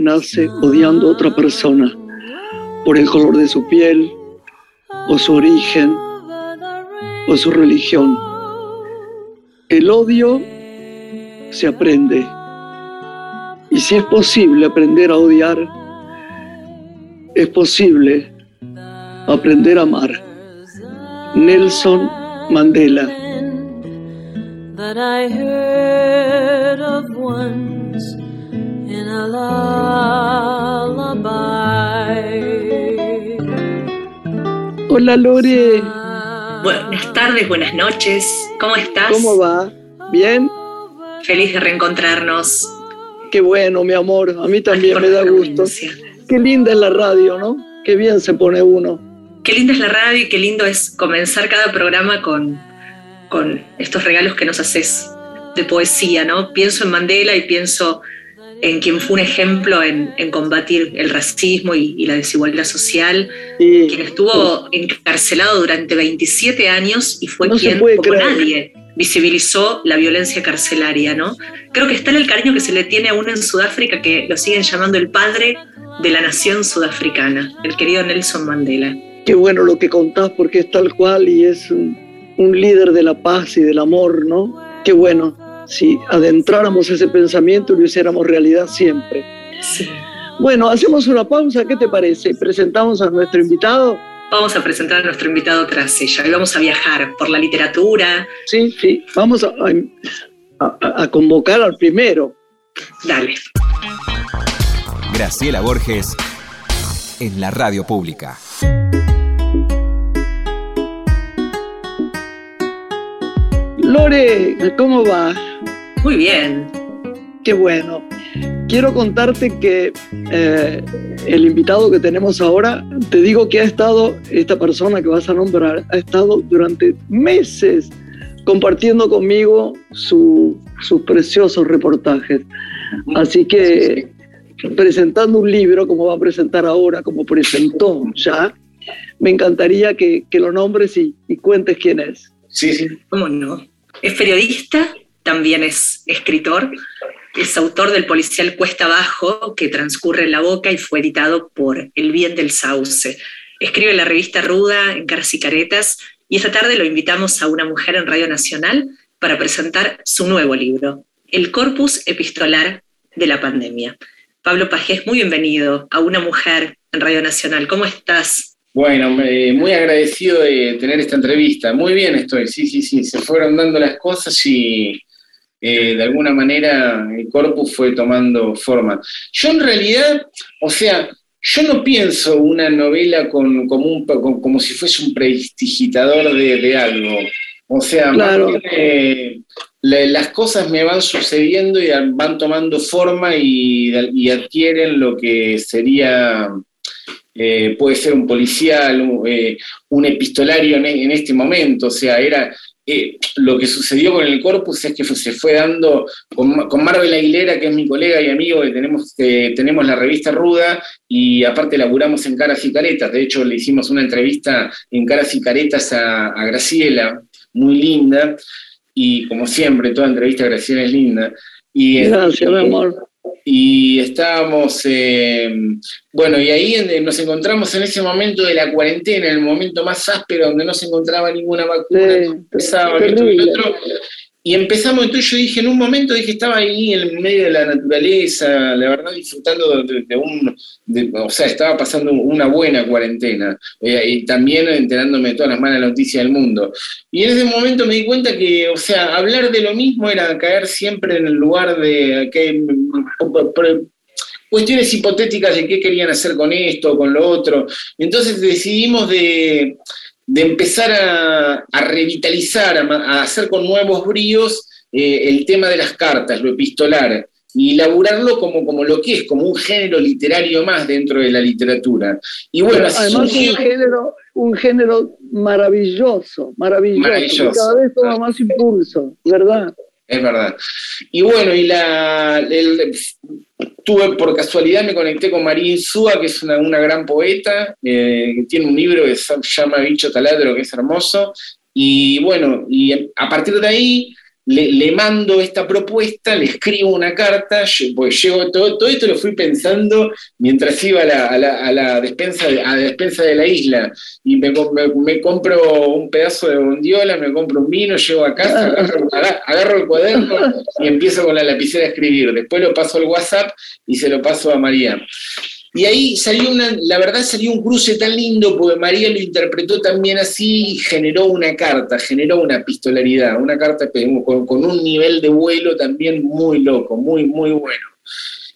Nace odiando a otra persona por el color de su piel, o su origen, o su religión. El odio se aprende. Y si es posible aprender a odiar, es posible aprender a amar. Nelson Mandela. Hola Lore. Buenas tardes, buenas noches. ¿Cómo estás? ¿Cómo va? ¿Bien? Feliz de reencontrarnos. Qué bueno, mi amor. A mí también me da gusto. Qué linda es la radio, ¿no? Qué bien se pone uno. Qué linda es la radio y qué lindo es comenzar cada programa con, con estos regalos que nos haces de poesía, ¿no? Pienso en Mandela y pienso en quien fue un ejemplo en, combatir el racismo y, la desigualdad social, quien estuvo encarcelado durante 27 años y fue quien, como nadie, visibilizó la violencia carcelaria, ¿no? Creo que está en el cariño que se le tiene a uno en Sudáfrica que lo siguen llamando el padre de la nación sudafricana, el querido Nelson Mandela. Qué bueno lo que contás porque es tal cual y es un, un líder de la paz y del amor, ¿no? Qué bueno si adentráramos ese pensamiento y lo hiciéramos realidad siempre. Bueno, hacemos una pausa, ¿qué te parece? ¿Presentamos a nuestro invitado? Vamos a presentar a nuestro invitado tras ella y vamos a viajar por la literatura. Sí, sí, vamos a, a convocar al primero. Dale. Graciela Borges en la radio pública. Lore, ¿cómo va? Muy bien. Qué bueno. Quiero contarte que eh, el invitado que tenemos ahora, te digo que ha estado, esta persona que vas a nombrar, ha estado durante meses compartiendo conmigo sus preciosos reportajes. Así que presentando un libro, como va a presentar ahora, como presentó ya, me encantaría que, lo nombres y, y cuentes quién es. Sí, sí. ¿Cómo no? Es periodista, también es escritor, es autor del policial Cuesta Abajo, que transcurre en la boca y fue editado por El Bien del Sauce. Escribe la revista Ruda, en Caras y Caretas, y esta tarde lo invitamos a una mujer en Radio Nacional para presentar su nuevo libro, El Corpus Epistolar de la Pandemia. Pablo Pajés, muy bienvenido a Una Mujer en Radio Nacional. ¿Cómo estás? Bueno, muy agradecido de tener esta entrevista. Muy bien estoy, sí, sí, sí. Se fueron dando las cosas y eh, de alguna manera el corpus fue tomando forma. Yo en realidad, o sea, yo no pienso una novela con, como, un, como si fuese un prestigitador de, algo. O sea, las cosas me van sucediendo y van tomando forma y, adquieren lo que sería eh, puede ser un policial, un, eh, epistolario en, este momento, o sea, era eh, lo que sucedió con el corpus es que se fue dando con, con, Marvel Aguilera, que es mi colega y amigo, que tenemos, tenemos la revista Ruda y aparte laburamos en Caras y Caretas, de hecho le hicimos una entrevista en Caras y Caretas a, a Graciela, muy linda, y como siempre, toda entrevista a Graciela es linda. Y, Gracias, mi amor y estábamos, eh, bueno, y ahí nos encontramos en ese momento de la cuarentena, en el momento más áspero, donde no se encontraba ninguna vacuna, y empezamos, entonces yo dije, en un momento dije, estaba ahí en medio de la naturaleza, la verdad disfrutando de, un, o sea, estaba pasando una buena cuarentena, eh, y también enterándome de todas las malas noticias del mundo. Y en ese momento me di cuenta que, o sea, hablar de lo mismo era caer siempre en el lugar de que, cuestiones hipotéticas de qué querían hacer con esto con lo otro. Entonces decidimos de de empezar a, revitalizar, a, hacer con nuevos bríos eh, el tema de las cartas, lo epistolar, y elaborarlo como, como lo que es, como un género literario más dentro de la literatura. Y bueno, Además, un género, un género maravilloso, maravilloso, cada vez toma más impulso, ¿verdad? Es verdad. Y bueno, y la, tuve por casualidad, me conecté con María Insúa, que es una, gran poeta, eh, que tiene un libro que se llama Bicho Taladro, que es hermoso. Y bueno, y a partir de ahí le, mando esta propuesta, le escribo una carta, pues llego, todo, todo esto lo fui pensando mientras iba a la, despensa, de, a la despensa de la isla y me, me, compro un pedazo de bondiola, me compro un vino, llego a casa, agarro, agarro el cuaderno y empiezo con la lapicera a escribir. Después lo paso al WhatsApp y se lo paso a María. Y ahí salió una, la verdad salió un cruce tan lindo porque María lo interpretó también así y generó una carta, generó una pistolaridad, una carta con, con un nivel de vuelo también muy loco, muy, muy bueno.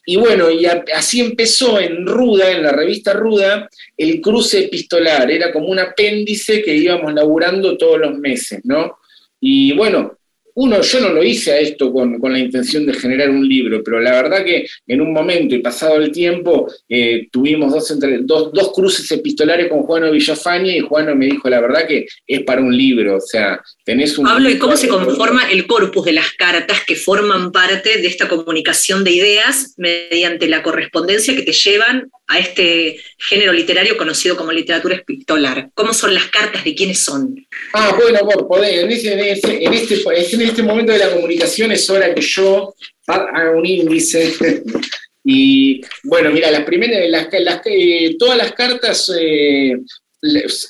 Y bueno, y así empezó en Ruda, en la revista Ruda, el cruce epistolar, era como un apéndice que íbamos laburando todos los meses, ¿no? Y bueno, uno, yo no lo hice a esto con, la intención de generar un libro, pero la verdad que en un momento y pasado el tiempo eh, tuvimos dos, entre, dos, dos, cruces epistolares con Juano Villafaña y Juano me dijo, la verdad que es para un libro, o sea, tenés un... Pablo, ¿y cómo se conforma el corpus de las cartas que forman parte de esta comunicación de ideas mediante la correspondencia que te llevan a este género literario conocido como literatura epistolar? ¿Cómo son las cartas? ¿De quiénes son? Ah, bueno, por poder, en, este, en, este, en este momento de la comunicación es hora que yo haga un índice. y bueno, mira, las primeras, las, eh, todas las cartas, eh,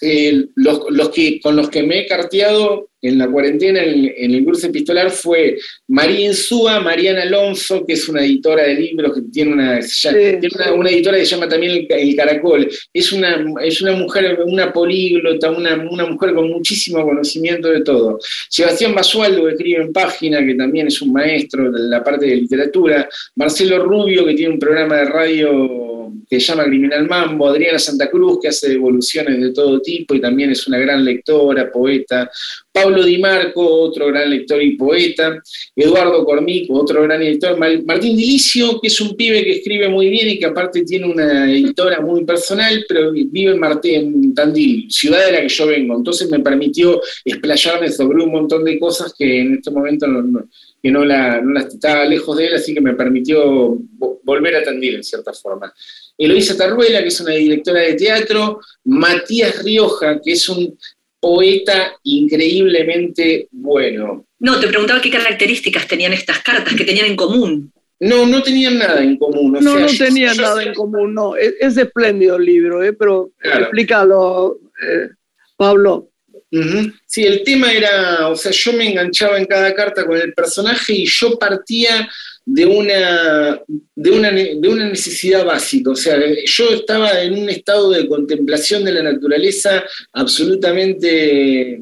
eh, los, que, con los que me he carteado en la cuarentena en, el curso epistolar fue María Insúa, Mariana Alonso, que es una editora de libros, que tiene una, una, editora que se llama también El, Caracol. Es una, es una mujer, una políglota, una, una, mujer con muchísimo conocimiento de todo. Sebastián Basualdo, que escribe en Página, que también es un maestro de la parte de literatura. Marcelo Rubio, que tiene un programa de radio que se llama Criminal Mambo. Adriana Santa Cruz, que hace evoluciones de todo tipo y también es una gran lectora, poeta. Pablo Di Marco, otro gran lector y poeta, Eduardo Cormico, otro gran editor, Martín Dilicio, que es un pibe que escribe muy bien y que aparte tiene una editora muy personal, pero vive en, Martín, Tandil, ciudad de la que yo vengo, entonces me permitió explayarme sobre un montón de cosas que en este momento no, que no, la, estaba lejos de él, así que me permitió volver a Tandil en cierta forma. Eloisa Tarruela, que es una directora de teatro, Matías Rioja, que es un poeta increíblemente bueno. No, te preguntaba qué características tenían estas cartas, qué tenían en común. No, no tenían nada en común. no, no tenían nada en común, no. Es, espléndido el libro, ¿eh? pero explícalo, eh, Pablo. Sí, el tema era, o sea, yo me enganchaba en cada carta con el personaje y yo partía de una, de una, de una necesidad básica. O sea, yo estaba en un estado de contemplación de la naturaleza absolutamente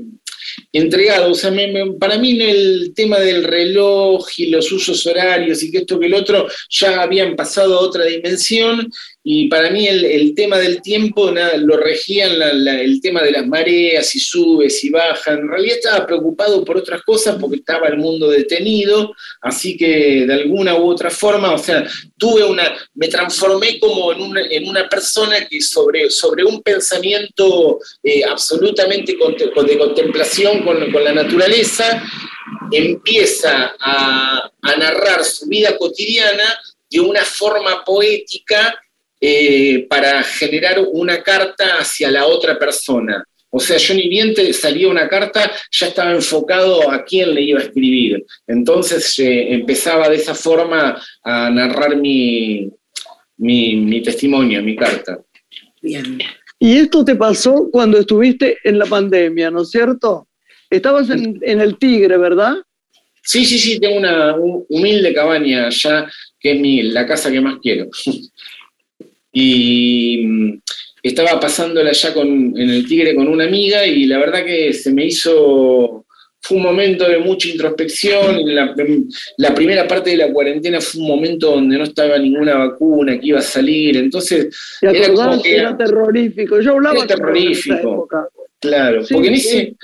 entregado. O sea, para mí el tema del reloj y los usos horarios y que esto que el otro ya habían pasado a otra dimensión y para mí el, tema del tiempo lo regían el tema de las mareas, si sube, si baja. En realidad estaba preocupado por otras cosas porque estaba el mundo detenido, así que de alguna u otra forma, o sea, tuve una, me transformé como en una, en una persona que sobre, sobre un pensamiento eh, absolutamente de contemplación con, con, la naturaleza, empieza a, a narrar su vida cotidiana de una forma poética eh, para generar una carta hacia la otra persona. O sea, yo ni bien te salía una carta, ya estaba enfocado a quién le iba a escribir. Entonces eh, empezaba de esa forma a narrar mi, mi, testimonio, mi carta. Bien. Y esto te pasó cuando estuviste en la pandemia, ¿no es cierto? Estabas en, el Tigre, ¿verdad? Sí, sí, sí, tengo una humilde cabaña allá, que es mi, la casa que más quiero. Y mm, estaba pasándola ya con, en el Tigre con una amiga y la verdad que se me hizo, fue un momento de mucha introspección, la, la, primera parte de la cuarentena fue un momento donde no estaba ninguna vacuna que iba a salir, entonces era, como que era, terrorífico, yo hablaba era terrorífico. Claro, porque en ese,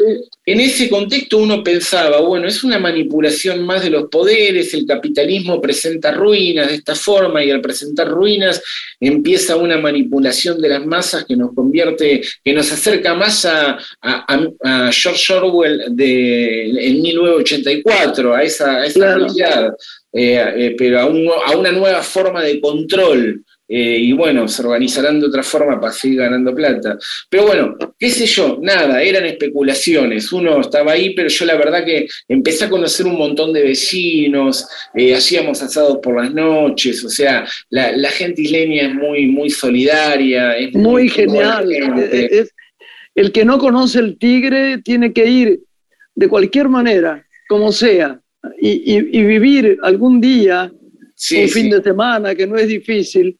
en ese contexto uno pensaba, bueno, es una manipulación más de los poderes, el capitalismo presenta ruinas de esta forma y al presentar ruinas empieza una manipulación de las masas que nos convierte, que nos acerca más a, George Orwell de, en 1984, a esa, a esa realidad, eh, eh, pero a, a una nueva forma de control eh, y bueno, se organizarán de otra forma para seguir ganando plata. Pero bueno, qué sé yo, nada, eran especulaciones. Uno estaba ahí, pero yo la verdad que empecé a conocer un montón de vecinos, eh, hacíamos asados por las noches, o sea, la, gente isleña es muy, muy solidaria. Es muy, genial. el que no conoce el tigre tiene que ir de cualquier manera, como sea, y, vivir algún día, un fin de semana, que no es difícil,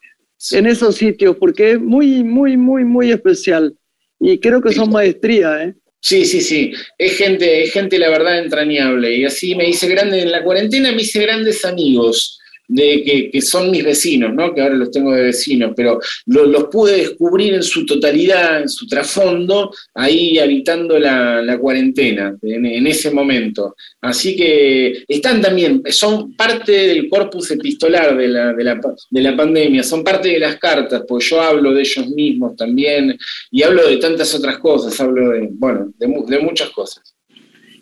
en esos sitios, porque es muy, muy, muy, muy especial. Y creo que son maestría, ¿eh? Sí, sí, sí. Es gente, es gente, la verdad, entrañable. Y así me hice grande, en la cuarentena me hice grandes amigos de que, son mis vecinos, ¿no? que ahora los tengo de vecinos, pero los pude descubrir en su totalidad, en su trasfondo, ahí habitando la, cuarentena, en, ese momento. Así que están también, son parte del corpus epistolar de la, de la, de la pandemia, son parte de las cartas, porque yo hablo de ellos mismos también, y hablo de tantas otras cosas, hablo de, bueno, de muchas cosas.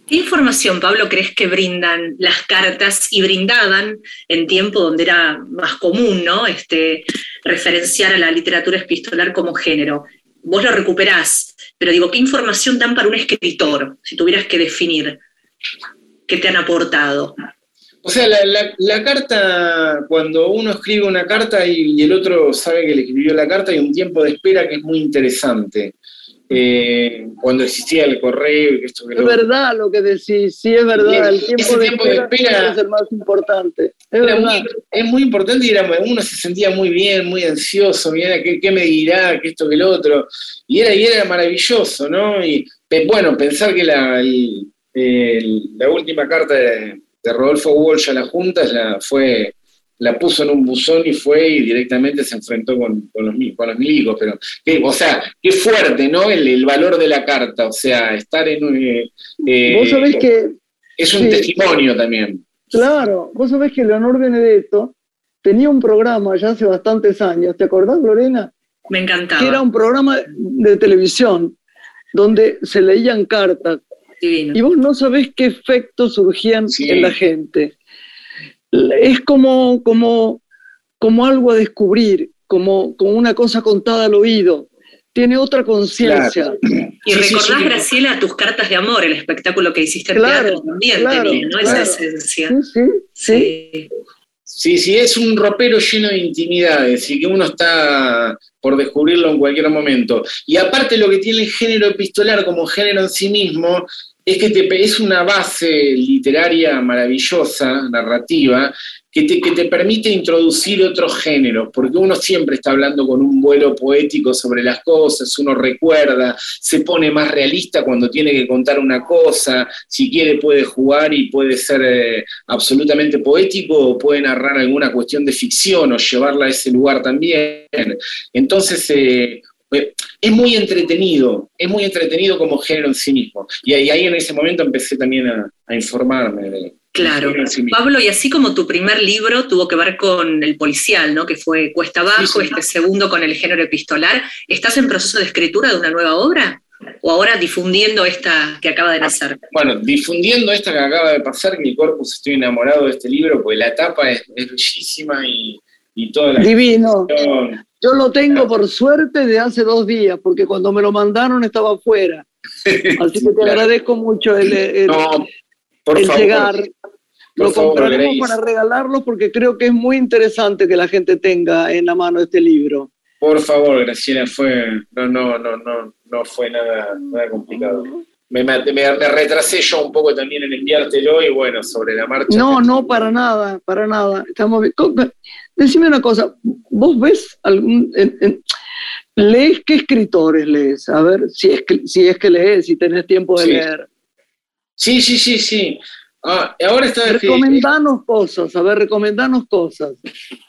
¿Qué información, Pablo, crees que brindan las cartas y brindaban en tiempo donde era más común ¿no? este, referenciar a la literatura epistolar como género? Vos lo recuperás, pero digo, ¿qué información dan para un escritor, si tuvieras que definir qué te han aportado? O sea, la, carta, cuando uno escribe una carta y, y, el otro sabe que le escribió la carta, hay un tiempo de espera que es muy interesante. Eh, cuando existía el correo y esto Es verdad lo que decís, sí es verdad, el tiempo, de, espera es el más importante. Es, muy, importante y era, uno se sentía muy bien, muy ansioso, mira, ¿qué, me dirá, que esto, que lo otro? Y era, y era maravilloso, ¿no? Y bueno, pensar que la, la última carta de, de Rodolfo Walsh a la Junta fue la puso en un buzón y fue y directamente se enfrentó con, los, con milicos. Pero, o sea, qué fuerte, ¿no? El, valor de la carta, o sea, estar en un... Eh, vos sabés que... Es un testimonio también. Claro, vos sabés que Leonor Benedetto tenía un programa ya hace bastantes años, ¿te acordás, Lorena? Me encantaba. Que era un programa de televisión donde se leían cartas. Y vos no sabés qué efectos surgían en la gente es como, como, como algo a descubrir, como, como una cosa contada al oído. Tiene otra conciencia. Y recordás, Graciela, tus cartas de amor, el espectáculo que hiciste en teatro también tenía, ¿no? Esa esencia. Sí, sí, sí. Sí, es un ropero lleno de intimidades y que uno está por descubrirlo en cualquier momento. Y aparte lo que tiene el género epistolar como género en sí mismo es que es una base literaria maravillosa, narrativa, que te, que te, permite introducir otros géneros, porque uno siempre está hablando con un vuelo poético sobre las cosas, uno recuerda, se pone más realista cuando tiene que contar una cosa, si quiere puede jugar y puede ser eh, absolutamente poético o puede narrar alguna cuestión de ficción o llevarla a ese lugar también. Entonces, eh, es muy entretenido, es muy entretenido como género en sí mismo. Y ahí, en ese momento empecé también a, informarme de, Claro, Pablo, y así como tu primer libro tuvo que ver con el policial, ¿no? que fue Cuesta Abajo, este segundo con el género epistolar, ¿estás en proceso de escritura de una nueva obra? ¿O ahora difundiendo esta que acaba de nacer? Bueno, difundiendo esta que acaba de pasar, que mi corpus estoy enamorado de este libro, porque la tapa es, bellísima y, y toda la... Divino. Yo lo tengo por suerte de hace dos días, porque cuando me lo mandaron estaba afuera. Así que te agradezco mucho el, llegar. lo compraremos para regalarlo porque creo que es muy interesante que la gente tenga en la mano este libro. Por favor, Graciela, fue, no, no, no, no, no fue nada, nada complicado. Me, me, retrasé yo un poco también en enviártelo y bueno, sobre la marcha. No, no, para nada, para nada. Estamos Decime una cosa, ¿vos ves algún... ¿Lees qué escritores lees? A ver, si es que, si es que lees, si tenés tiempo de leer. Sí, sí, sí, sí. Ah, ahora está recomendanos cosas, a ver, recomendanos cosas.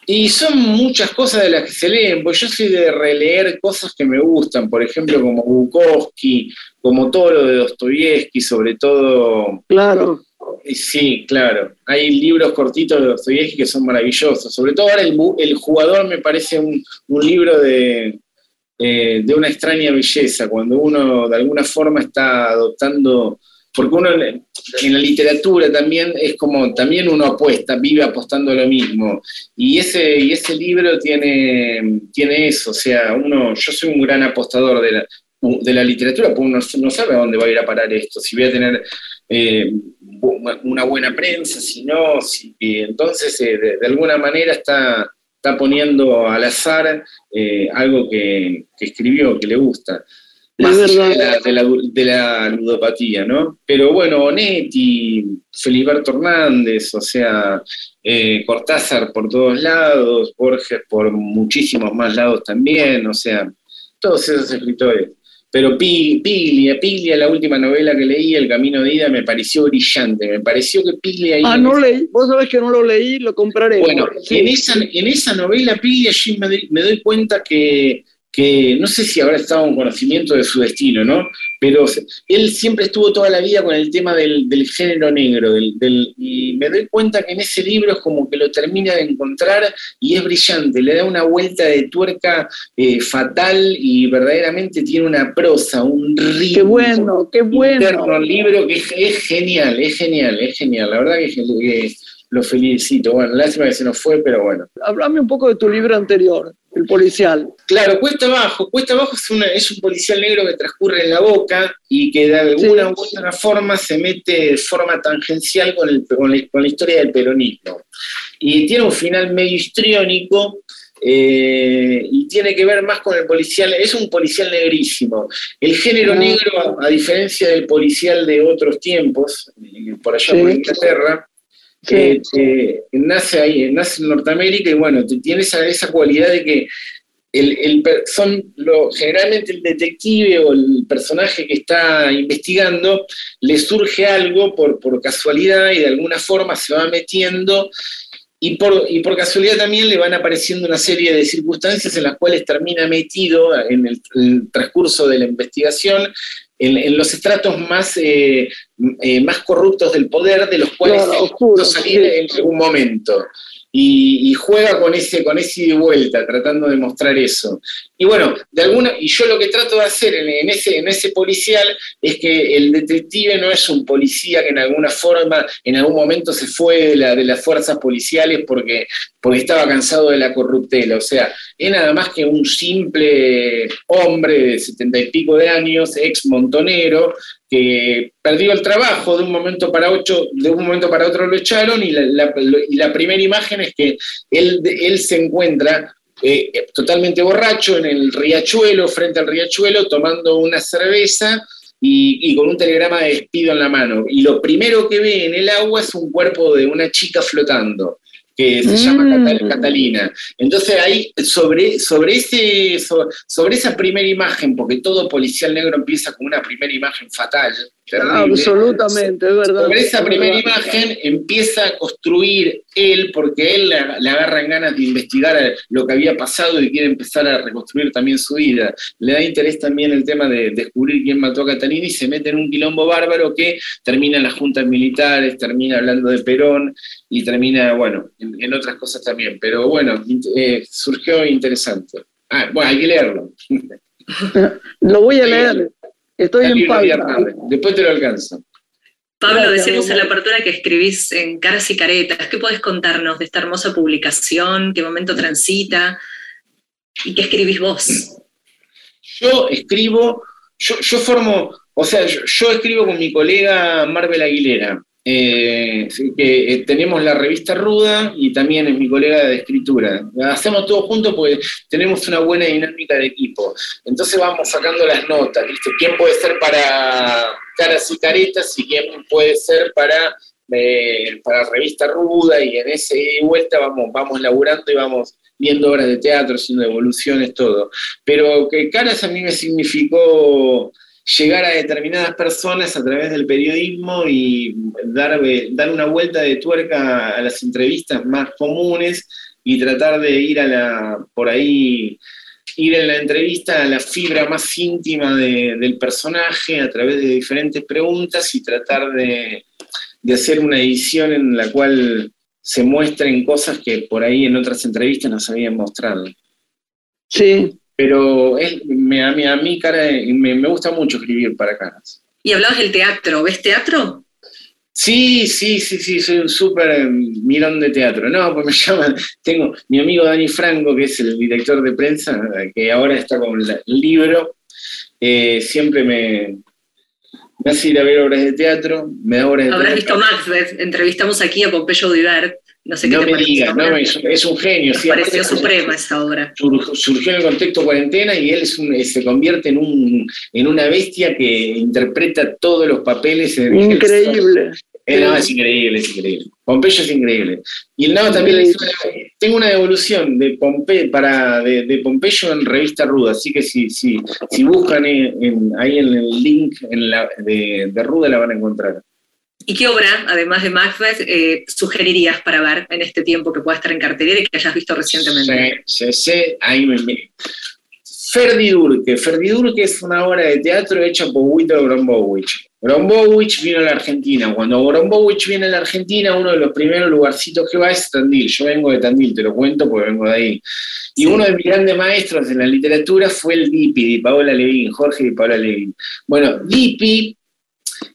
Y son muchas cosas de las que se leen, pues yo soy de releer cosas que me gustan, por ejemplo, como Bukowski, como todo lo de Dostoyevsky, sobre todo. Claro. Sí, claro. Hay libros cortitos de Dostoyevsky que son maravillosos. Sobre todo ahora el, jugador me parece un, libro de, eh, de una extraña belleza, cuando uno de alguna forma está adoptando porque uno en la literatura también es como, también uno apuesta, vive apostando lo mismo. Y ese, y ese libro tiene, tiene eso, o sea, uno, yo soy un gran apostador de la, de la literatura, porque uno no sabe a dónde va a ir a parar esto, si voy a tener eh, una buena prensa, si no, si, entonces eh, de, alguna manera está, está poniendo al azar eh, algo que, escribió, que le gusta. Más de la, de, la, ludopatía, ¿no? Pero bueno, Onetti, Feliberto Hernández, o sea, Cortázar por todos lados, Borges por muchísimos más lados también, o sea, todos esos escritores. Pero Piglia, Piglia, la última novela que leí, El Camino de Ida, me pareció brillante. Me pareció que Piglia... Ah, no leí. Vos sabés que no lo leí, lo compraré. Bueno, en, esa, en esa novela, Piglia, me doy cuenta que que no sé si habrá estado en conocimiento de su destino, ¿no? Pero él siempre estuvo toda la vida con el tema del, género negro, del, y me doy cuenta que en ese libro es como que lo termina de encontrar y es brillante, le da una vuelta de tuerca eh, fatal y verdaderamente tiene una prosa, un ritmo. Qué bueno, qué bueno. Un libro que es, genial, es genial, es genial, la verdad que, que lo felicito. Bueno, lástima que se nos fue, pero bueno. Háblame un poco de tu libro anterior, El policial. Claro, Cuesta Abajo. Cuesta Abajo es, una, es un policial negro que transcurre en la boca y que de alguna u otra forma se mete de forma tangencial con, el, con, la, historia del peronismo. Y tiene un final medio histriónico, eh, y tiene que ver más con el policial, es un policial negrísimo. El género negro, a, diferencia del policial de otros tiempos, eh, por allá por Inglaterra, que nace ahí, nace en Norteamérica y bueno, tiene esa, esa cualidad de que el, son lo, generalmente el detective o el personaje que está investigando le surge algo por, por casualidad y de alguna forma se va metiendo y por, y por casualidad también le van apareciendo una serie de circunstancias en las cuales termina metido en el transcurso de la investigación en, los estratos más, eh, eh, más corruptos del poder, de los cuales no, salir en algún momento y, juega con ese, con ese y vuelta, tratando de mostrar eso. Y bueno, de alguna, y yo lo que trato de hacer en, ese, en ese policial es que el detective no es un policía que en alguna forma, en algún momento se fue de, la, de las fuerzas policiales porque, porque estaba cansado de la corruptela. O sea, es nada más que un simple hombre de setenta y pico de años, ex montonero, que perdió el trabajo de un momento para otro, de un momento para otro lo echaron y la, primera imagen es que él, él se encuentra eh, totalmente borracho en el riachuelo, frente al riachuelo, tomando una cerveza y, y, con un telegrama de despido en la mano. Y lo primero que ve en el agua es un cuerpo de una chica flotando que se llama mm. Catalina. Entonces ahí, sobre, sobre, ese, sobre, esa primera imagen, porque todo policial negro empieza con una primera imagen fatal, Absolutamente, es verdad. Sobre esa primera imagen empieza a construir él, porque él le, agarra en ganas de investigar lo que había pasado y quiere empezar a reconstruir también su vida. Le da interés también el tema de descubrir quién mató a Catalina y se mete en un quilombo bárbaro que termina en las juntas militares, termina hablando de Perón y termina, bueno, en, otras cosas también. Pero bueno, eh, surgió interesante. Ah, bueno, hay que leerlo. lo voy a leer. Estoy en pausa. Después te lo alcanzo. Pablo, decimos en la apertura que escribís en Caras y Caretas. ¿Qué podés contarnos de esta hermosa publicación? ¿Qué momento transita? ¿Y qué escribís vos? Yo escribo, yo, formo, o sea, yo, escribo con mi colega Marvel Aguilera. Eh, que eh, tenemos la revista Ruda y también es mi colega de escritura. Hacemos todo juntos porque tenemos una buena dinámica de equipo. Entonces vamos sacando las notas, ¿Quién puede ser para caras y caretas y quién puede ser para, eh, para revista Ruda? Y en ese vuelta vamos, vamos laburando y vamos viendo obras de teatro, haciendo evoluciones, todo. Pero que caras a mí me significó llegar a determinadas personas a través del periodismo y dar, dar una vuelta de tuerca a las entrevistas más comunes y tratar de ir a la, por ahí, ir en la entrevista a la fibra más íntima del personaje a través de diferentes preguntas y tratar de, de hacer una edición en la cual se muestren cosas que por ahí en otras entrevistas nos habían mostrado. Sí, pero me, a, mí, a mí cara, me, me, gusta mucho escribir para caras. Y hablabas del teatro, ¿ves teatro? Sí, sí, sí, sí, soy un súper eh, mirón de teatro. No, pues me llaman, tengo mi amigo Dani Franco, que es el director de prensa, que ahora está con el libro, eh, siempre me, me hace ir a ver obras de teatro, me da obras de Habrás visto Macbeth, entrevistamos aquí a Pompeyo Diver, no sé qué no te me digas, no, es, es, un genio. Me pareció suprema esa obra. Surgió en el contexto cuarentena y él es un, se convierte en, un, en una bestia que interpreta todos los papeles. Increíble. El Nava es increíble, es increíble. Pompeyo es increíble. Y el Nava también le hizo Tengo una devolución de, Pompe, para, de, de, Pompeyo en Revista Ruda, así que si, si, si buscan en, ahí en el link en la, de, de, Ruda la van a encontrar. ¿Y qué obra, además de Macbeth, eh, sugerirías para ver en este tiempo que pueda estar en cartelera y que hayas visto recientemente? Sí, sí, sí ahí me. Ferdi Durke. Ferdi Durke es una obra de teatro hecha por Wito Grombowicz. Grombowicz vino a la Argentina. Cuando Grombowicz viene a la Argentina, uno de los primeros lugarcitos que va es Tandil. Yo vengo de Tandil, te lo cuento porque vengo de ahí. Y uno de mis grandes maestros en la literatura fue el Dipi, de Paola Levín, Jorge de Paola Levín. Bueno, Dipi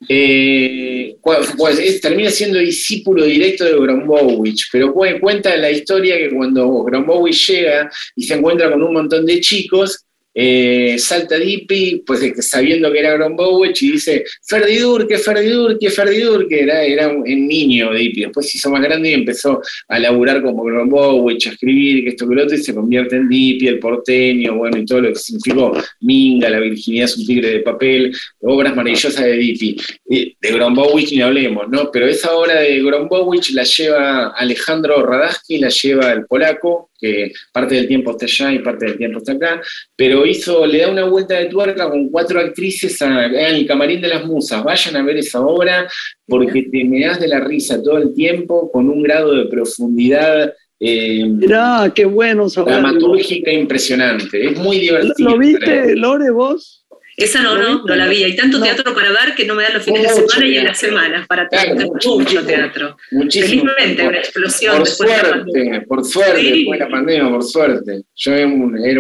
eh, pues, es, termina siendo discípulo directo de Grombowicz, pero cuenta la historia que cuando Grombowicz llega y se encuentra con un montón de chicos, eh, salta Dipi, pues sabiendo que era Grombowicz, y dice, Ferdi Durke, Ferdi Durke, Ferdi Durke, era, era un, niño Dipi, después se hizo más grande y empezó a laburar como Grombowicz, a escribir, que esto que lo otro, y se convierte en Dipi, el porteño, bueno, y todo lo que significó Minga, la virginidad es un tigre de papel, obras maravillosas de Dipi. De Grombowicz ni hablemos, ¿no? Pero esa obra de Grombowicz la lleva Alejandro Radaski, la lleva el polaco, que parte del tiempo está allá y parte del tiempo está acá, pero hizo, le da una vuelta de tuerca con cuatro actrices en el camarín de las musas. Vayan a ver esa obra porque te me das de la risa todo el tiempo con un grado de profundidad. Eh, Mirá, qué bueno Dramatúrgica impresionante. Es muy divertido. ¿Lo viste, Lore, vos? Esa no, no, no la vi. Hay tanto teatro para ver que no me dan los fines de semana y en las semanas para tener mucho, teatro. Muchísimo. Felizmente, una explosión. Por suerte, por suerte, después de la pandemia, por suerte. Yo era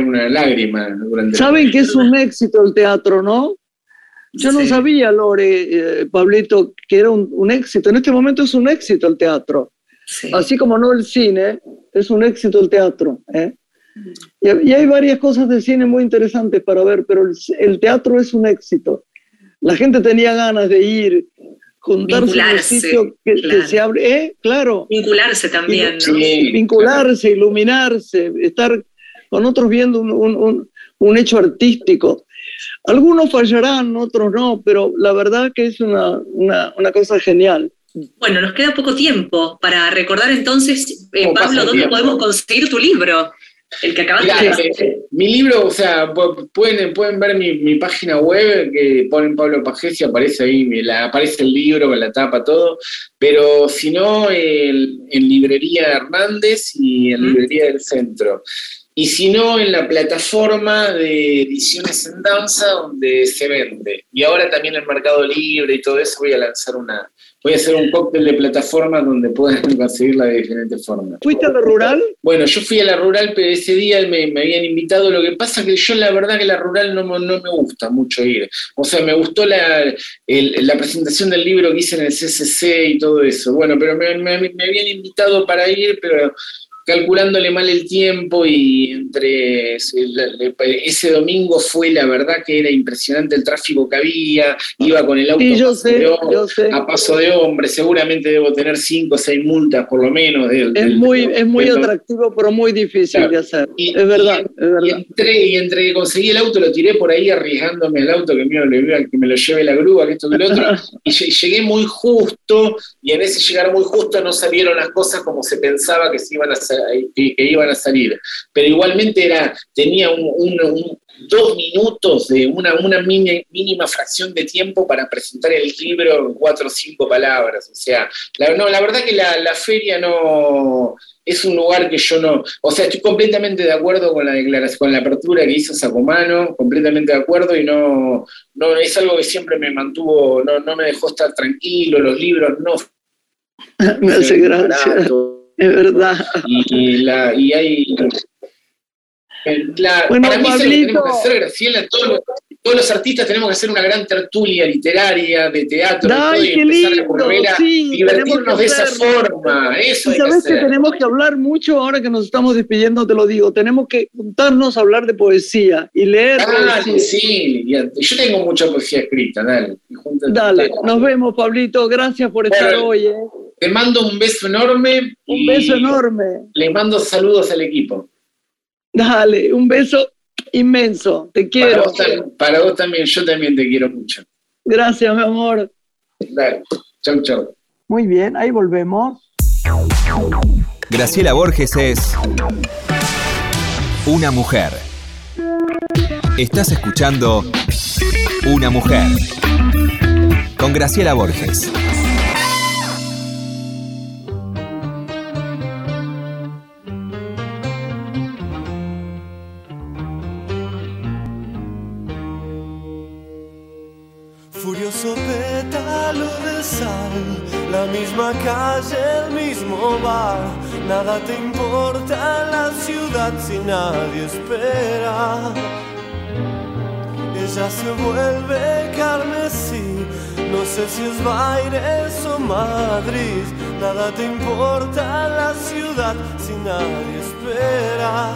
una lágrima durante Saben que es un éxito el teatro, ¿no? Yo no sabía, Lore, eh, Pablito, que era un, un, éxito. En este momento es un éxito el teatro. Sí. Así como no el cine, es un éxito el teatro. ¿eh? Y, hay varias cosas de cine muy interesantes para ver, pero el, teatro es un éxito. La gente tenía ganas de ir, juntarse en un sitio que, se abre, ¿eh? Claro. Vincularse también. vincularse, iluminarse, estar con otros viendo un, un, un, hecho artístico. Algunos fallarán, otros no, pero la verdad que es una, una, una cosa genial. Bueno, nos queda poco tiempo para recordar entonces, eh, Pablo, dónde podemos conseguir tu libro. El que acabas de eh, Mi libro, o sea, pueden, pueden ver mi, mi página web que ponen Pablo Pajés y aparece ahí, la, aparece el libro con la tapa, todo. Pero si no, en Librería Hernández y en Librería del Centro. Y si no, en la plataforma de ediciones en danza donde se vende. Y ahora también el Mercado Libre y todo eso voy a lanzar una, voy a hacer un cóctel de plataformas donde puedan conseguirla de diferentes formas. ¿Fuiste a la rural? Bueno, yo fui a la rural, pero ese día me, me habían invitado. Lo que pasa es que yo la verdad que la rural no, no me gusta mucho ir. O sea, me gustó la, el, la presentación del libro que hice en el CCC y todo eso. Bueno, pero me, me, me habían invitado para ir, pero calculándole mal el tiempo y entre ese domingo fue la verdad que era impresionante el tráfico que había, iba con el auto a paso de hombre, seguramente debo tener cinco o seis multas por lo menos. es, muy, es muy atractivo, pero muy difícil de hacer. es verdad, es verdad. Y entre, y entre que conseguí el auto, lo tiré por ahí arriesgándome el auto que me, que me lo lleve la grúa, que esto que lo otro, y llegué muy justo, y en ese llegar muy justo no salieron las cosas como se pensaba que se iban a hacer que, iban a salir. Pero igualmente era, tenía un, dos minutos de una, una mínima fracción de tiempo para presentar el libro en cuatro o cinco palabras. O sea, la, no, la verdad que la, la feria no es un lugar que yo no, o sea, estoy completamente de acuerdo con la declaración, con la apertura que hizo Sacomano, completamente de acuerdo y no, no es algo que siempre me mantuvo, no, no me dejó estar tranquilo, los libros no. me hace gracia. Es verdad. Y, la, y hay. La, bueno, para mí Pablito, que hacer, Graciela, todo lo, todos los artistas tenemos que hacer una gran tertulia literaria, de teatro, Ay, y empezar lindo, a correr a sí, divertirnos de esa forma. Eso Y hay que sabes que tenemos que hablar mucho ahora que nos estamos despidiendo, te lo digo. Tenemos que juntarnos a hablar de poesía y leer Dale, poesía. sí, y- yo tengo mucha poesía escrita, dale. y Dale, nos vemos, Pablito. Gracias por estar hoy. ¿eh? Te mando un beso enorme. Un beso enorme. Le mando saludos al equipo. Dale, un beso inmenso. Te Para quiero. vos, tam- para vos también, yo también te quiero mucho. Gracias, mi amor. Dale, chau, chau. Muy bien, ahí volvemos. Graciela Borges es una mujer. Estás escuchando Una mujer con Graciela Borges. Nada te importa la ciudad si nadie espera. Ella se vuelve carmesí, no sé si es Baires o Madrid. Nada te importa la ciudad si nadie espera.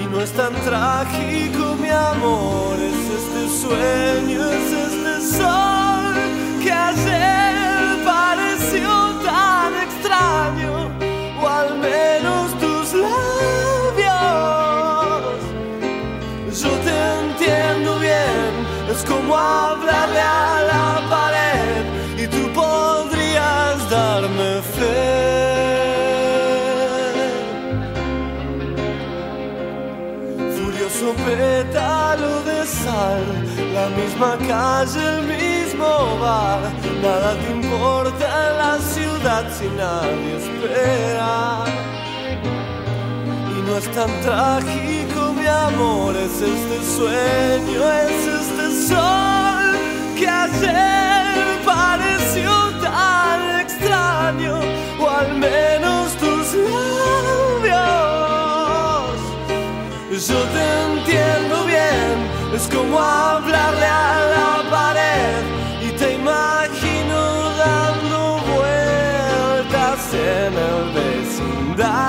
Y no es tan trágico, mi amor, es este sueño, es este sol que ayer misma calle, el mismo bar. Nada te importa en la ciudad si nadie espera. Y no es tan trágico, mi amor, es este sueño, es este sol que ayer pareció tan extraño, o al menos tus labios. Yo te entiendo bien, es como hablarle a la pared y te imagino dando vueltas en el vecindario.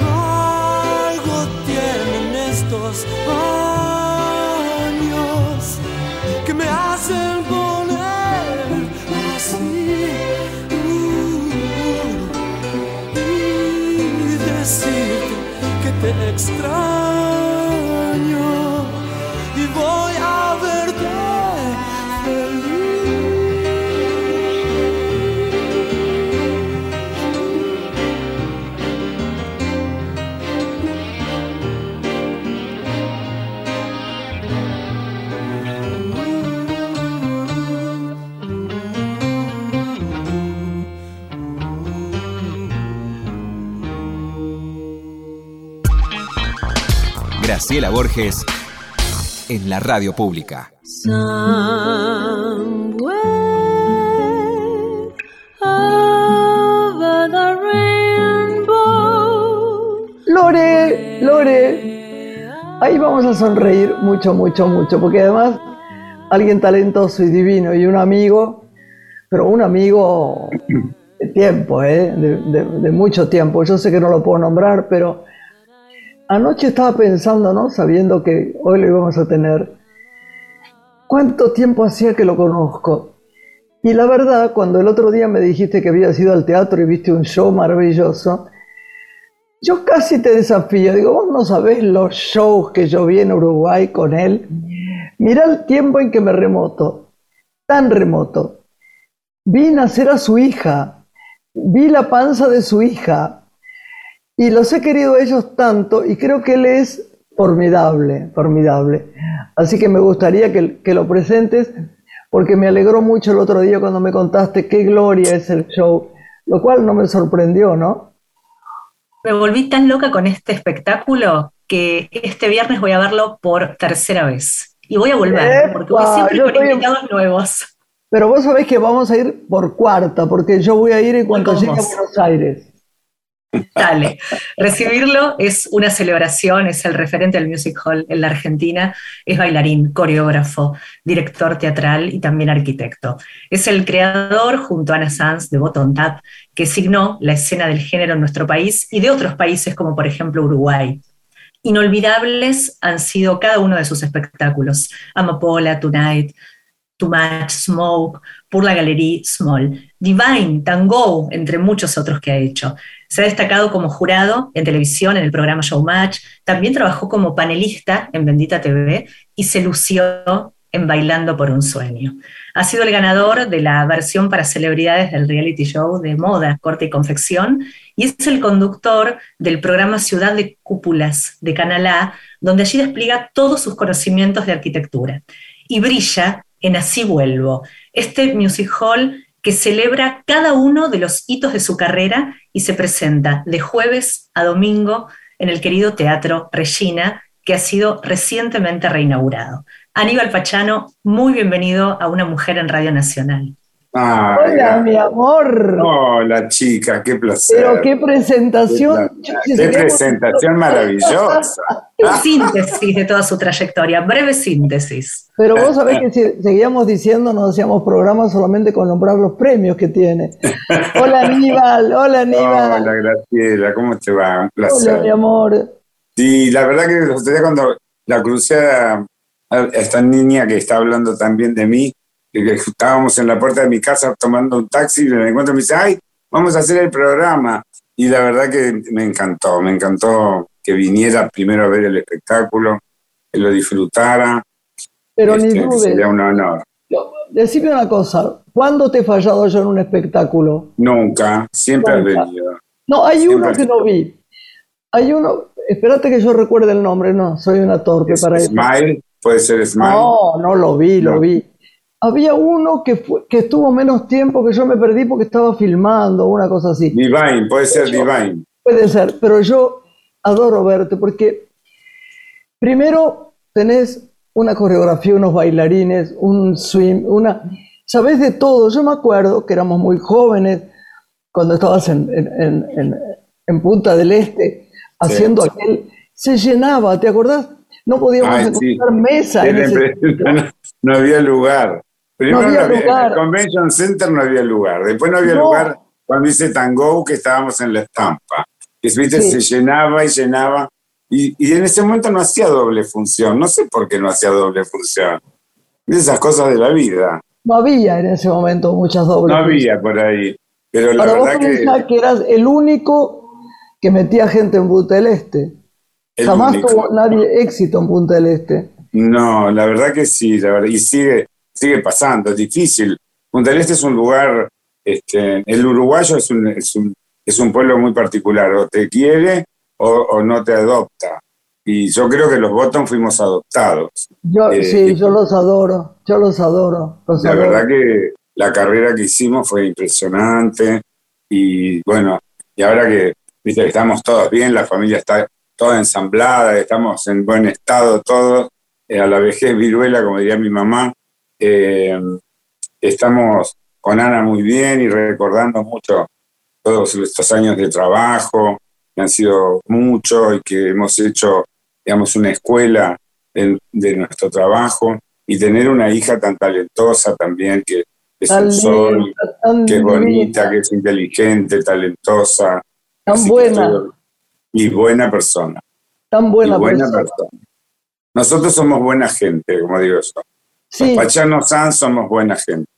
Algo tienen estos años que me hacen poner así. y decirte que te extraño Graciela Borges en la radio pública. Lore, Lore. Ahí vamos a sonreír mucho, mucho, mucho, porque además alguien talentoso y divino y un amigo, pero un amigo de tiempo, ¿eh? de mucho tiempo. Yo sé que no lo puedo nombrar, pero anoche estaba pensando, ¿no? Sabiendo que hoy lo íbamos a tener, ¿cuánto tiempo hacía que lo conozco? Y la verdad, cuando el otro día me dijiste que habías ido al teatro y viste un show maravilloso, yo casi te desafío, digo, vos no sabés los shows que yo vi en Uruguay con él. Mirá el tiempo en que me remoto, tan remoto. Vi nacer a su hija, vi la panza de su hija y los he querido ellos tanto y creo que él es formidable, formidable. Así que me gustaría que, que lo presentes porque me alegró mucho el otro día cuando me contaste qué gloria es el show, lo cual no me sorprendió, ¿no? Me volví tan loca con este espectáculo que este viernes voy a verlo por tercera vez. Y voy a volver, porque voy siempre con estoy invitados nuevos. Pero vos sabés que vamos a ir por cuarta, porque yo voy a ir en cuanto llegue a. Buenos Aires. Dale. Recibirlo es una celebración, es el referente del Music Hall en la Argentina, es bailarín, coreógrafo, director teatral y también arquitecto. Es el creador, junto a Ana Sanz, de Bottom Tap, que signó la escena del género en nuestro país y de otros países como por ejemplo Uruguay. Inolvidables han sido cada uno de sus espectáculos. Amapola, Tonight, Too Much Smoke, por la Galería Small, Divine, Tango, entre muchos otros que ha hecho. Se ha destacado como jurado en televisión en el programa Showmatch, también trabajó como panelista en Bendita TV y se lució en Bailando por un Sueño. Ha sido el ganador de la versión para celebridades del reality show de moda, corte y confección, y es el conductor del programa Ciudad de Cúpulas de Canal donde allí despliega todos sus conocimientos de arquitectura. Y brilla en Así Vuelvo, este music hall que celebra cada uno de los hitos de su carrera y se presenta de jueves a domingo en el querido Teatro Regina, que ha sido recientemente reinaugurado. Aníbal Pachano, muy bienvenido a Una Mujer en Radio Nacional. Hola, mi amor. Hola, chica, qué placer. Pero qué presentación. Qué, presentación maravillosa. Síntesis de toda su trayectoria, breve síntesis. Pero vos sabés que si seguíamos diciendo, no hacíamos programas solamente con nombrar los premios que tiene. Hola, Aníbal. Hola, Aníbal. Hola, Graciela. ¿Cómo te va? Un placer. Hola, mi amor. Sí, la verdad que cuando la crucé a esta niña que está hablando también de mí, estábamos en la puerta de mi casa tomando un taxi y me encuentro y me dice, ay, vamos a hacer el programa. Y la verdad que me encantó, me encantó que viniera primero a ver el espectáculo, que lo disfrutara. Pero ni este, dudes. Sería un honor. Decime una cosa, ¿cuándo te he fallado yo en un espectáculo? Nunca, siempre has venido. No, hay uno que no vi. Hay uno, espérate que yo recuerde el nombre, no, soy una torpe para eso. Smile, puede ser Smile. No, no lo vi, lo vi había uno que, que estuvo menos tiempo que yo me perdí porque estaba filmando, una cosa así. Divine, puede ser Divine. Puede ser, pero yo adoro verte porque primero tenés una coreografía, unos bailarines, un swim, una... Sabés de todo. Yo me acuerdo que éramos muy jóvenes cuando estabas en, en, Punta del Este haciendo aquel... Se llenaba, ¿te acordás? No podíamos encontrar mesa. En ese no había lugar. Primero no había, en el Convention Center no había lugar. Después no había lugar cuando hice Tango, que estábamos en la estampa. Que se llenaba y llenaba. Y, y, en ese momento no hacía doble función. No sé por qué no hacía doble función. esas cosas de la vida. No había en ese momento muchas dobles. No había por ahí. Pero la verdad que. que eras el único que metía gente en Punta del Este. Jamás tuvo nadie éxito en Punta del Este. No, la verdad que sí, la verdad. Y sigue, sigue pasando, es difícil. Punta del Este es un lugar, este, el uruguayo es un, es un, es un pueblo muy particular, o te quiere o, no te adopta. Y yo creo que los Bottom fuimos adoptados. Yo, eh, sí, yo los adoro, yo los adoro. la verdad que la carrera que hicimos fue impresionante y bueno, y ahora que viste, estamos todos bien, la familia está toda ensamblada, estamos en buen estado todos, eh, a la vejez viruela, como diría mi mamá, eh, estamos con Ana muy bien y recordando mucho todos estos años de trabajo, que han sido muchos y que hemos hecho, digamos, una escuela de, nuestro trabajo y tener una hija tan talentosa también, que es un sol, que es bonita, que es inteligente, talentosa. Tan buena. y buena persona. Tan buena, persona. Nosotros somos buena gente, como digo yo. Sí. Los Pachano San somos buena gente.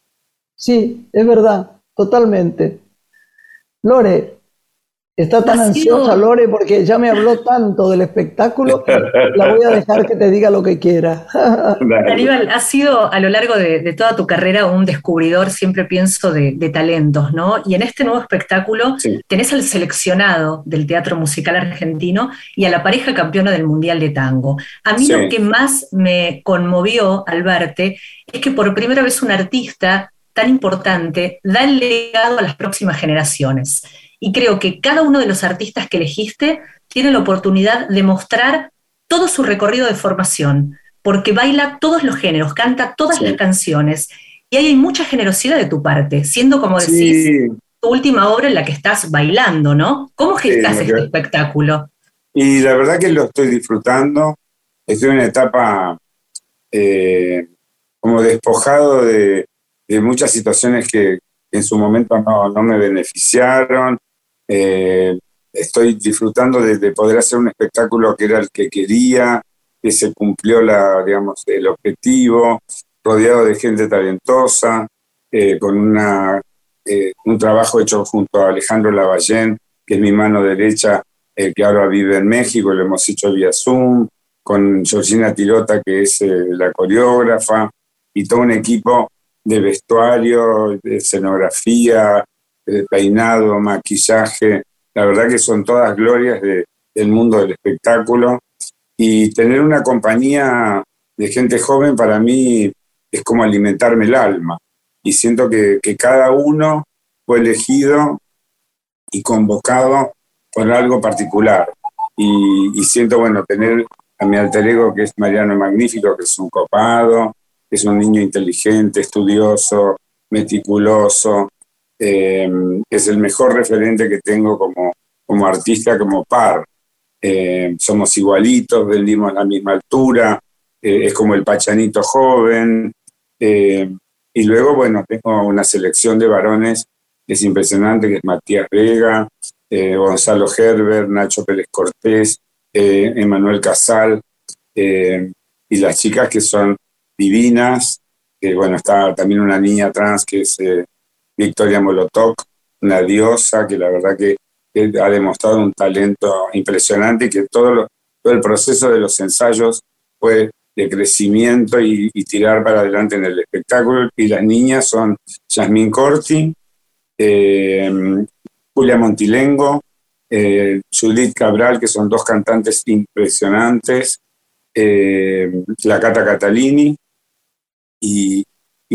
Sí, es verdad, totalmente. Lore, está tan ansiosa Lore porque ya me habló tanto del espectáculo, la voy a dejar que te diga lo que quiera. Aníbal, has sido a lo largo de, toda tu carrera un descubridor, siempre pienso, de, talentos, ¿no? Y en este nuevo espectáculo tenés al seleccionado del teatro musical argentino y a la pareja campeona del Mundial de Tango. A mí lo que más me conmovió al verte es que por primera vez un artista tan importante da el legado a las próximas generaciones. Y creo que cada uno de los artistas que elegiste tiene la oportunidad de mostrar todo su recorrido de formación, porque baila todos los géneros, canta todas las canciones. Y ahí hay mucha generosidad de tu parte, siendo como decís, tu última obra en la que estás bailando, ¿no? ¿Cómo gestas este espectáculo? Y la verdad que lo estoy disfrutando. Estoy en una etapa eh, como despojado de, muchas situaciones que en su momento no, me beneficiaron. Eh, estoy disfrutando de, poder hacer un espectáculo que era el que quería, que se cumplió la, digamos, el objetivo, rodeado de gente talentosa, eh, con una, un trabajo hecho junto a Alejandro Lavallén, que es mi mano derecha, que ahora vive en México, lo hemos hecho vía Zoom, con Georgina Tirota, que es eh, la coreógrafa, y todo un equipo de vestuario, de escenografía, de peinado, maquillaje. La verdad que son todas glorias del mundo del espectáculo. Y tener una compañía de gente joven para mí es como alimentarme el alma. Y siento que, que cada uno fue elegido y convocado por algo particular. Y, y, siento, bueno, tener a mi alter ego, que es Mariano Magnífico, que es un copado, es un niño inteligente, estudioso, meticuloso, eh, es el mejor referente que tengo como, como artista, como par. Eh, somos igualitos, vendimos a la misma altura, eh, es como el pachanito joven. y luego, bueno, tengo una selección de varones es impresionante, que es Matías Vega, Gonzalo Herbert, Nacho Pérez Cortés, Emanuel Casal, y las chicas que son divinas, bueno, está también una niña trans que es Victoria Molotov, una diosa que la verdad que, ha demostrado un talento impresionante y que todo, el proceso de los ensayos fue de crecimiento y, tirar para adelante en el espectáculo. Y las niñas son Yasmín Corti, Julia Montilengo, eh, Judith Cabral, que son dos cantantes impresionantes, eh, la Cata Catalini, y,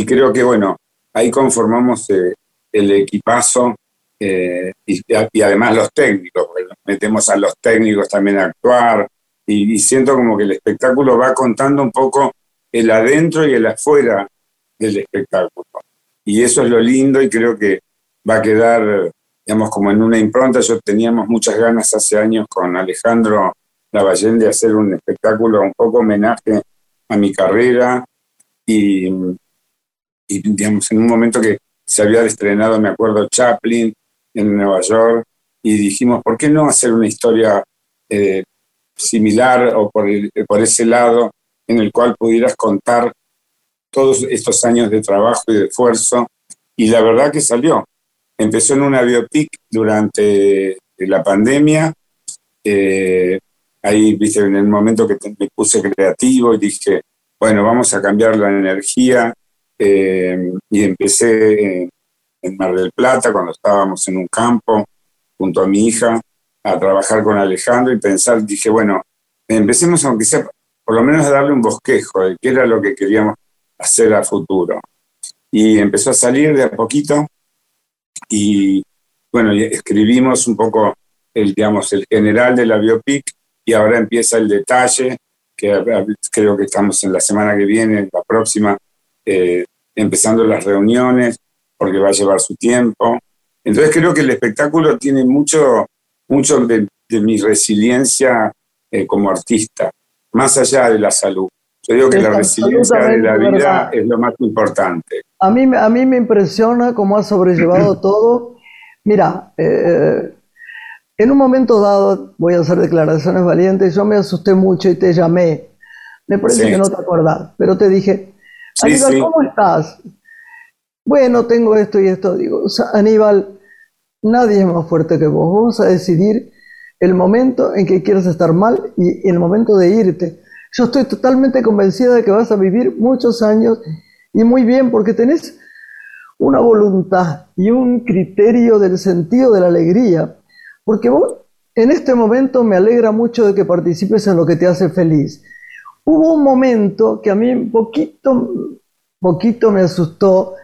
creo que, bueno, ahí conformamos eh, el equipazo y, además los técnicos, metemos a los técnicos también a actuar, y, y siento como que el espectáculo va contando un poco el adentro y el afuera del espectáculo. Y eso es lo lindo y creo que va a quedar digamos, como en una impronta. Yo teníamos muchas ganas hace años con Alejandro Lavallén de hacer un espectáculo, un poco homenaje a mi carrera y, y, digamos, en un momento que se había estrenado, me acuerdo, Chaplin en Nueva York y dijimos, ¿por qué no hacer una historia eh, similar o por, por ese lado en el cual pudieras contar todos estos años de trabajo y de esfuerzo? Y la verdad que salió. Empezó en una biopic durante la pandemia. Eh, ahí, viste, en el momento que me puse creativo y dije, bueno, vamos a cambiar la energía. Eh, y empecé en, Mar del Plata, cuando estábamos en un campo, junto a mi hija, a trabajar con Alejandro y pensar, dije, bueno, empecemos aunque sea, por lo menos a darle un bosquejo de qué era lo que queríamos hacer a futuro. Y empezó a salir de a poquito y bueno, escribimos un poco el, digamos, el general de la biopic y ahora empieza el detalle, que creo que estamos en la semana que viene, la próxima, eh, empezando las reuniones, porque va a llevar su tiempo. Entonces creo que el espectáculo tiene mucho, mucho de, mi resiliencia eh, como artista, más allá de la salud. Yo digo que la resiliencia de la vida es lo más importante. A mí, a mí me impresiona cómo has sobrellevado todo. Mira, eh, en un momento dado, voy a hacer declaraciones valientes, yo me asusté mucho y te llamé. Me parece que no te acordás, pero te dije, Aníbal, ¿cómo estás? Bueno, tengo esto y esto. Digo, Aníbal, nadie es más fuerte que vos. Vamos a decidir el momento en que quieres estar mal y el momento de irte. Yo estoy totalmente convencida de que vas a vivir muchos años y muy bien porque tenés una voluntad y un criterio del sentido de la alegría. Porque vos en este momento me alegra mucho de que participes en lo que te hace feliz. Hubo un momento que a mí un poquito, poquito me asustó,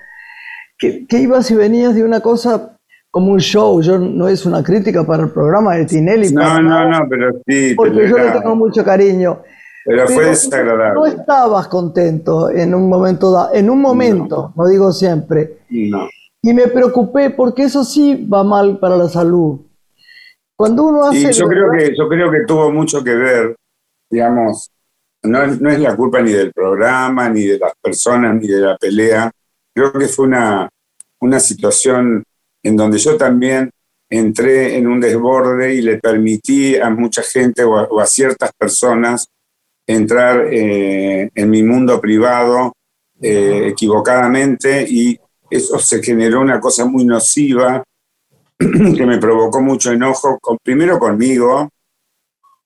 que, que ibas y venías de una cosa como un show. Yo no es una crítica para el programa de Tinelli. No, no, no, pero sí. Porque yo le tengo mucho cariño. Pero, fue desagradable. No estabas contento en un momento, en un momento, no, digo siempre. No. Y me preocupé porque eso sí va mal para la salud. Cuando uno hace... Y yo creo, que, yo creo que tuvo mucho que ver, digamos, no, no es la culpa ni del programa, ni de las personas, ni de la pelea. Creo que fue una, una situación en donde yo también entré en un desborde y le permití a mucha gente o a, ciertas personas entrar eh, en mi mundo privado eh, equivocadamente y eso se generó una cosa muy nociva que me provocó mucho enojo, primero conmigo,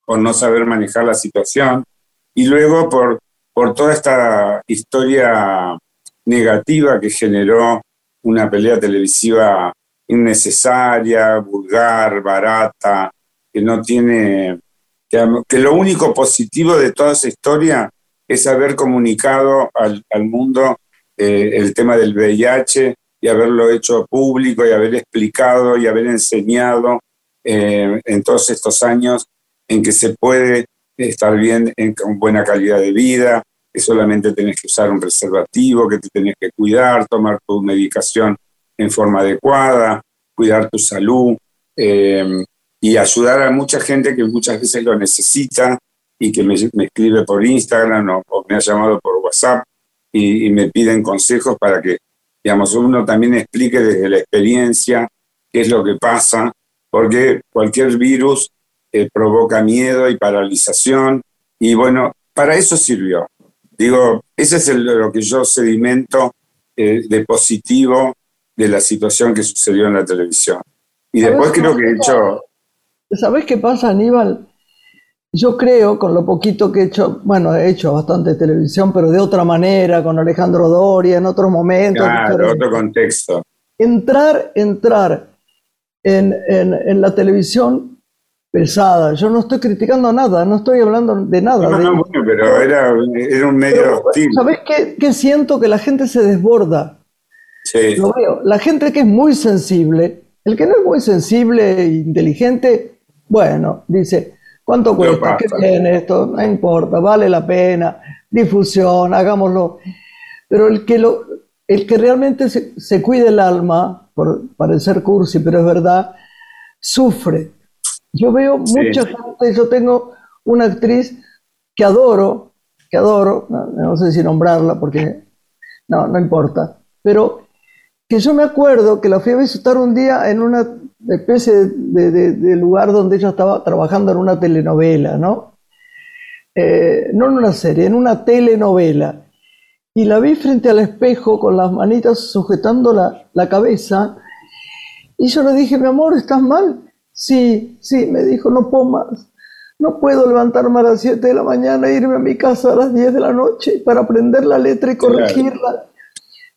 por no saber manejar la situación, y luego por, por toda esta historia negativa que generó una pelea televisiva innecesaria, vulgar, barata, que no tiene, que, lo único positivo de toda esa historia es haber comunicado al, mundo eh, el tema del VIH y haberlo hecho público y haber explicado y haber enseñado eh, en todos estos años en que se puede estar bien en, con buena calidad de vida, que solamente tenés que usar un preservativo, que te tenés que cuidar, tomar tu medicación en forma adecuada, cuidar tu salud eh, y ayudar a mucha gente que muchas veces lo necesita y que me, escribe por Instagram o, me ha llamado por WhatsApp y, me piden consejos para que, digamos, uno también explique desde la experiencia qué es lo que pasa, porque cualquier virus eh, provoca miedo y paralización y bueno, para eso sirvió. Digo, ese es lo que yo sedimento eh, de positivo de la situación que sucedió en la televisión. Y después creo que he hecho... ¿Sabes qué pasa, Aníbal? Yo creo, con lo poquito que he hecho, bueno, he hecho bastante televisión, pero de otra manera, con Alejandro Doria, en otros momentos. Claro, otro contexto. Entrar, entrar en, en, en, la televisión pesada. Yo no estoy criticando nada, no estoy hablando de nada. No, no, bueno, pero era, era un medio hostil. ¿Sabes qué, qué, siento? Que la gente se desborda. Sí. Lo veo. La gente que es muy sensible, el que no es muy sensible e inteligente, bueno, dice, ¿cuánto cuesta? ¿Qué tiene esto? No importa, vale la pena, difusión, hagámoslo. Pero el que, lo, el que realmente se, se cuida el alma, por parecer cursi, pero es verdad, sufre yo veo mucha gente, yo tengo una actriz que adoro, que adoro, no, sé si nombrarla porque no, no importa, pero que yo me acuerdo que la fui a visitar un día en una especie de, lugar donde ella estaba trabajando en una telenovela, ¿no? Eh, no en una serie, en una telenovela. Y la vi frente al espejo con las manitas sujetando la, la cabeza. Y yo le dije, mi amor, ¿estás mal? Sí, sí, me dijo, no puedo más. No puedo levantarme a las 7 de la mañana e irme a mi casa a las 10 de la noche para aprender la letra y corregirla.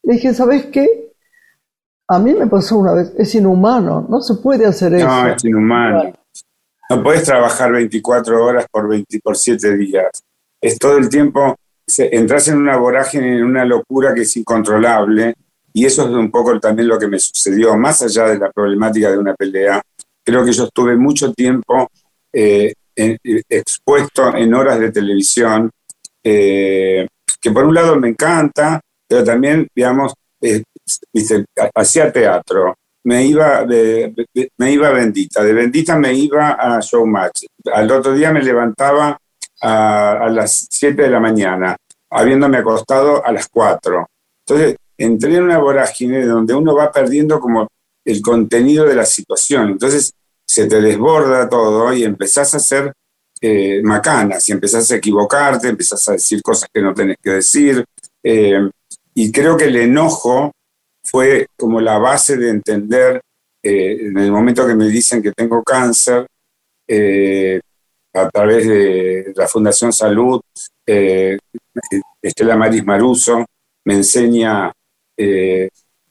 Le dije, ¿sabes qué? A mí me pasó una vez, es inhumano, no se puede hacer eso. No, es inhumano. No puedes trabajar 24 horas por, 20, por 7 días. Es todo el tiempo, entras en una vorágine, en una locura que es incontrolable, y eso es un poco también lo que me sucedió, más allá de la problemática de una pelea, Creo que yo estuve mucho tiempo eh, expuesto en horas de televisión, eh, que por un lado me encanta, pero también, digamos, eh, hacía teatro. Me iba, de, me iba bendita, de bendita me iba a Showmatch. Al otro día me levantaba a, a las 7 de la mañana, habiéndome acostado a las 4. Entonces, entré en una vorágine donde uno va perdiendo como el contenido de la situación. Entonces se te desborda todo y empezás a hacer eh, macanas y empezás a equivocarte, empezás a decir cosas que no tenés que decir. Eh, y creo que el enojo fue como la base de entender, eh, en el momento que me dicen que tengo cáncer, a través de la Fundación Salud, Estela Maris Maruso me enseña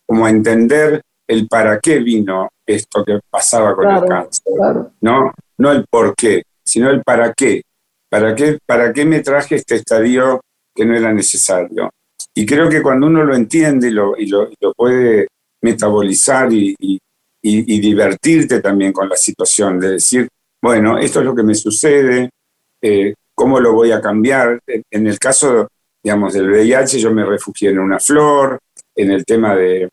como a entender el para qué vino esto que pasaba con el cáncer. ¿no? no el por qué, sino el para qué. ¿Para qué, ¿Para qué me traje este estadio que no era necesario? Y creo que cuando uno lo entiende y lo, y lo, puede metabolizar y, y, divertirte también con la situación, de decir, bueno, esto es lo que me sucede, eh, ¿cómo lo voy a cambiar? En el caso, digamos, del VIH, yo me refugié en una flor, en el tema de,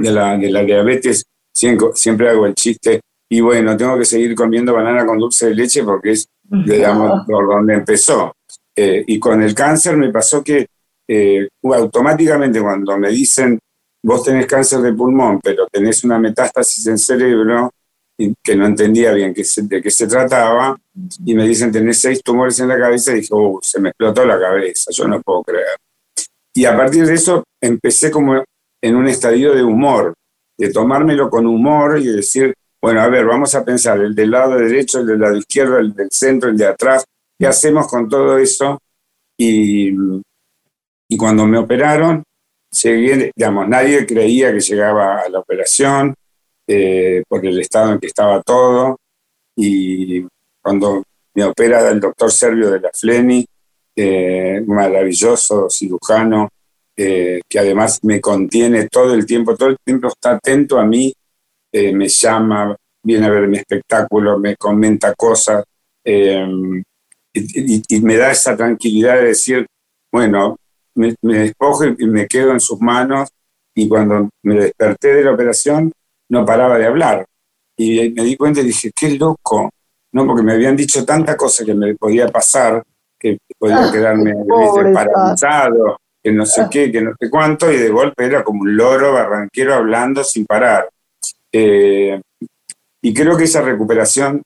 de la, de la diabetes, siempre, siempre hago el chiste, y bueno, tengo que seguir comiendo banana con dulce de leche porque es, digamos, por donde empezó. Eh, y con el cáncer me pasó que eh, automáticamente cuando me dicen, vos tenés cáncer de pulmón, pero tenés una metástasis en cerebro, y que no entendía bien qué de qué se trataba, y me dicen, tenés seis tumores en la cabeza, y dije, oh, se me explotó la cabeza, yo no puedo creer. Y a partir de eso empecé como en un estadio de humor, de tomármelo con humor y decir, bueno, a ver, vamos a pensar, el del lado derecho, el del lado izquierdo, el del centro, el de atrás, ¿qué hacemos con todo eso? Y, y cuando me operaron, digamos, nadie creía que llegaba a la operación eh, por el estado en que estaba todo. Y cuando me opera el doctor Servio de la Fleni, eh, maravilloso cirujano, eh, que además me contiene todo el tiempo, todo el tiempo está atento a mí, me llama, viene a ver mi espectáculo, me comenta cosas y, me da esa tranquilidad de decir, bueno, me, despojo y me quedo en sus manos y cuando me desperté de la operación no paraba de hablar. Y me di cuenta y dije, qué loco, ¿no? Porque me habían dicho tantas cosas que me podía pasar, que podía ah, quedarme paralizado, que no sé qué, que no sé cuánto, y de golpe era como un loro barranquero hablando sin parar. Eh, y creo que esa recuperación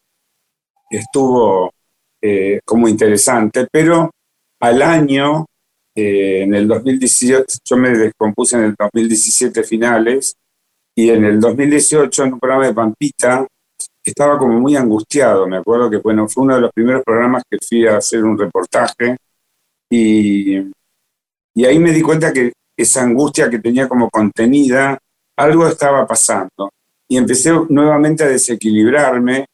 estuvo eh, como interesante, pero al año eh, en el 2018, yo me descompuse en el 2017 finales, y en el 2018, en un programa de Pampita, estaba como muy angustiado. Me acuerdo que bueno, fue uno de los primeros programas que fui a hacer un reportaje, y, y ahí me di cuenta que esa angustia que tenía como contenida, algo estaba pasando. Y empecé nuevamente a desequilibrarme,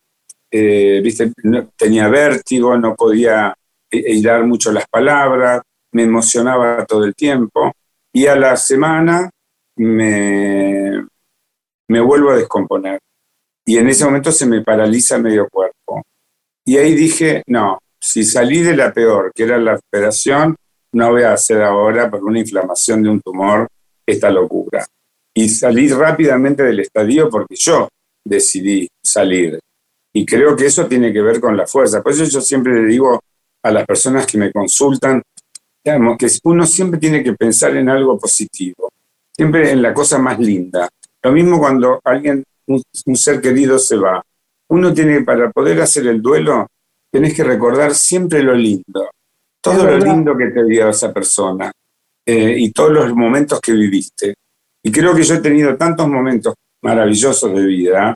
eh, ¿viste? tenía vértigo, no podía hilar mucho las palabras, me emocionaba todo el tiempo y a la semana me, me vuelvo a descomponer. Y en ese momento se me paraliza medio cuerpo. Y ahí dije, no, si salí de la peor, que era la operación, no voy a hacer ahora por una inflamación de un tumor esta locura. Y salí rápidamente del estadio porque yo decidí salir. Y creo que eso tiene que ver con la fuerza. Por eso yo siempre le digo a las personas que me consultan, digamos, que uno siempre tiene que pensar en algo positivo, siempre en la cosa más linda. Lo mismo cuando alguien, un, ser querido se va. Uno tiene, para poder hacer el duelo, tenés que recordar siempre lo lindo, todo lo lindo que te dio esa persona eh, y todos los momentos que viviste. Y creo que yo he tenido tantos momentos maravillosos de vida,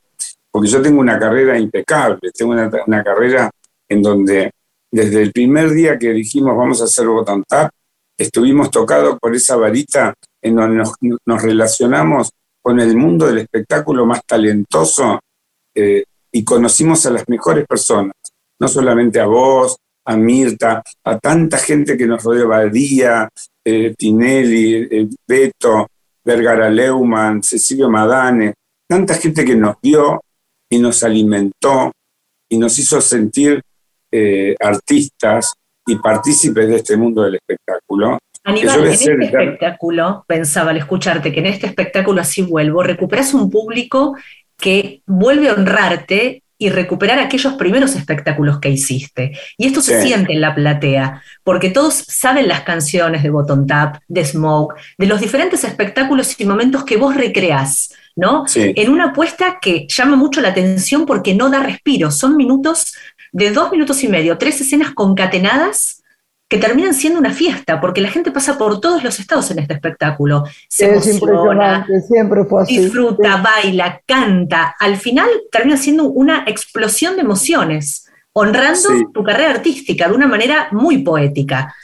porque yo tengo una carrera impecable, tengo una, una carrera en donde desde el primer día que dijimos vamos a hacer Bottom Tap, estuvimos tocados por esa varita en donde nos, relacionamos con el mundo del espectáculo más talentoso eh, y conocimos a las mejores personas, no solamente a vos, a Mirta, a tanta gente que nos rodea, Badía, eh, Tinelli, eh, Beto, Vergara Leumann, Cecilio Madane, tanta gente que nos dio y nos alimentó y nos hizo sentir eh, artistas y partícipes de este mundo del espectáculo. Aníbal, en este espectáculo, pensaba al escucharte que en este espectáculo así vuelvo, recuperas un público que vuelve a honrarte y recuperar aquellos primeros espectáculos que hiciste. Y esto se siente en la platea, porque todos saben las canciones de Bottom Tap, de Smoke, de los diferentes espectáculos y momentos que vos recreás, ¿no? En una apuesta que llama mucho la atención porque no da respiro, son minutos de dos minutos y medio, tres escenas concatenadas que terminan siendo una fiesta, porque la gente pasa por todos los estados en este espectáculo. Se emociona, siempre fue así. disfruta, baila, canta. Al final termina siendo una explosión de emociones, honrando tu carrera artística de una manera muy poética.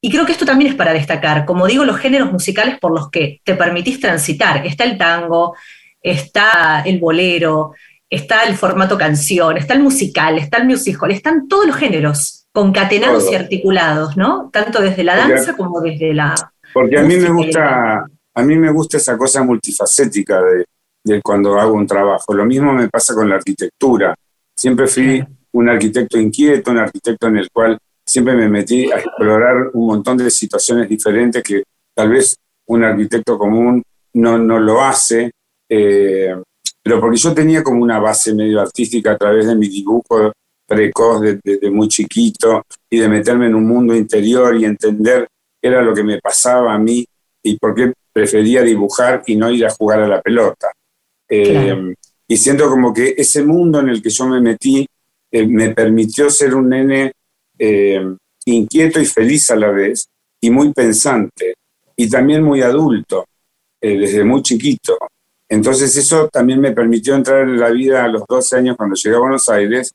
Y creo que esto también es para destacar, como digo, los géneros musicales por los que te permitís transitar. Está el tango, está el bolero, está el formato canción, está el musical, está el musical, están todos los géneros concatenados y articulados, ¿no? Tanto desde la danza como desde la... Porque a mí me gusta, a mí me gusta esa cosa multifacética de, cuando hago un trabajo. Lo mismo me pasa con la arquitectura. Siempre fui un arquitecto inquieto, un arquitecto en el cual siempre me metí a explorar un montón de situaciones diferentes que tal vez un arquitecto común no, no lo hace eh, pero porque yo tenía como una base medio artística a través de mi dibujo precoz desde muy chiquito y de meterme en un mundo interior y entender qué era lo que me pasaba a mí y por qué prefería dibujar y no ir a jugar a la pelota. Eh, y siento como que ese mundo en el que yo me metí eh, me permitió ser un nene eh, inquieto y feliz a la vez y muy pensante y también muy adulto desde muy chiquito. Entonces eso también me permitió entrar en la vida a los 12 años cuando llegué a Buenos Aires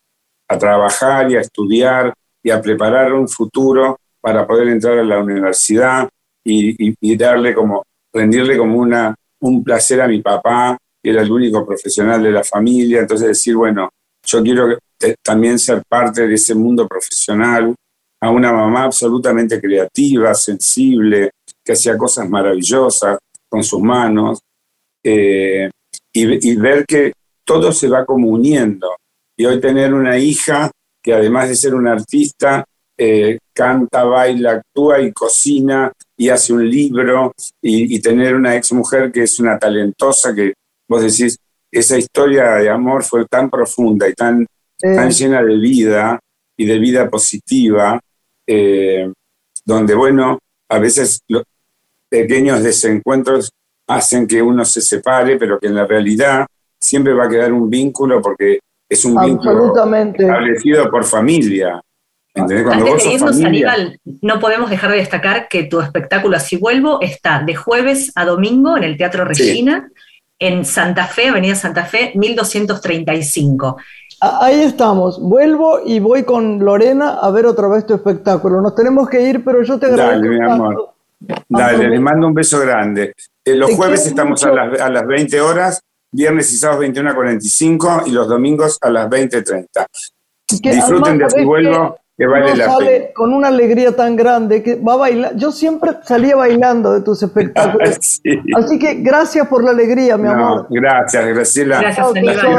a trabajar y a estudiar y a preparar un futuro para poder entrar a la universidad y, darle como, rendirle como una, un placer a mi papá, que era el único profesional de la familia, entonces decir, bueno, yo quiero también ser parte de ese mundo profesional, a una mamá absolutamente creativa, sensible, que hacía cosas maravillosas con sus manos, eh, y, ver que todo se va como uniendo. Y hoy tener una hija que además de ser una artista, eh, canta, baila, actúa y cocina y hace un libro y, tener una ex mujer que es una talentosa que vos decís, esa historia de amor fue tan profunda y tan, tan llena de vida y de vida positiva, eh, donde, bueno, a veces los pequeños desencuentros hacen que uno se separe, pero que en la realidad siempre va a quedar un vínculo porque es un vínculo establecido por familia. ¿Entendés? Aníbal, no podemos dejar de destacar que tu espectáculo Así Vuelvo está de jueves a domingo en el Teatro Regina, en Santa Fe, Avenida Santa Fe, 1235. Ahí estamos, vuelvo y voy con Lorena a ver otra vez tu espectáculo. Nos tenemos que ir, pero yo te agradezco. Dale, mi amor. Dale, le mando un beso grande. Eh, los jueves estamos a las, a las 20 horas viernes y sábados 21 a 45 y los domingos a las 20.30. Disfruten de su vuelo que vale la pena. Con una alegría tan grande que va a bailar. Yo siempre salía bailando de tus espectáculos. Así que gracias por la alegría, mi amor. Gracias, Graciela. Gracias,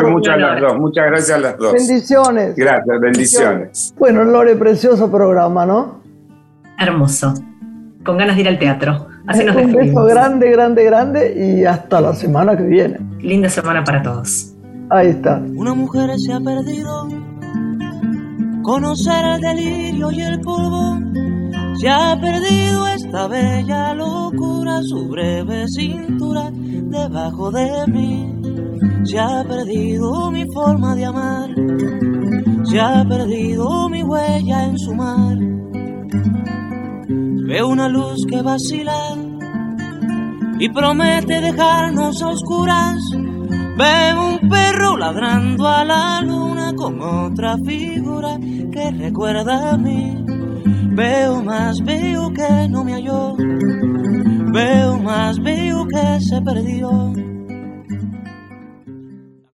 muchas, las dos. muchas gracias a las dos. Bendiciones. Gracias, bendiciones. Bueno, Lore, precioso programa, ¿no? Hermoso. Con ganas de ir al teatro. Así nos Un beso grande, grande, grande y hasta la semana que viene. Linda semana para todos. Ahí está. Una mujer se ha perdido. Conocer el delirio y el polvo. Se ha perdido esta bella locura, su breve cintura debajo de mí. Se ha perdido mi forma de amar. Se ha perdido mi huella en su mar. Veo una luz que vacila y promete dejarnos a oscuras. Veo un perro ladrando a la luna con otra figura que recuerda a mí. Veo más, veo que no me halló. Veo más, veo que se perdió.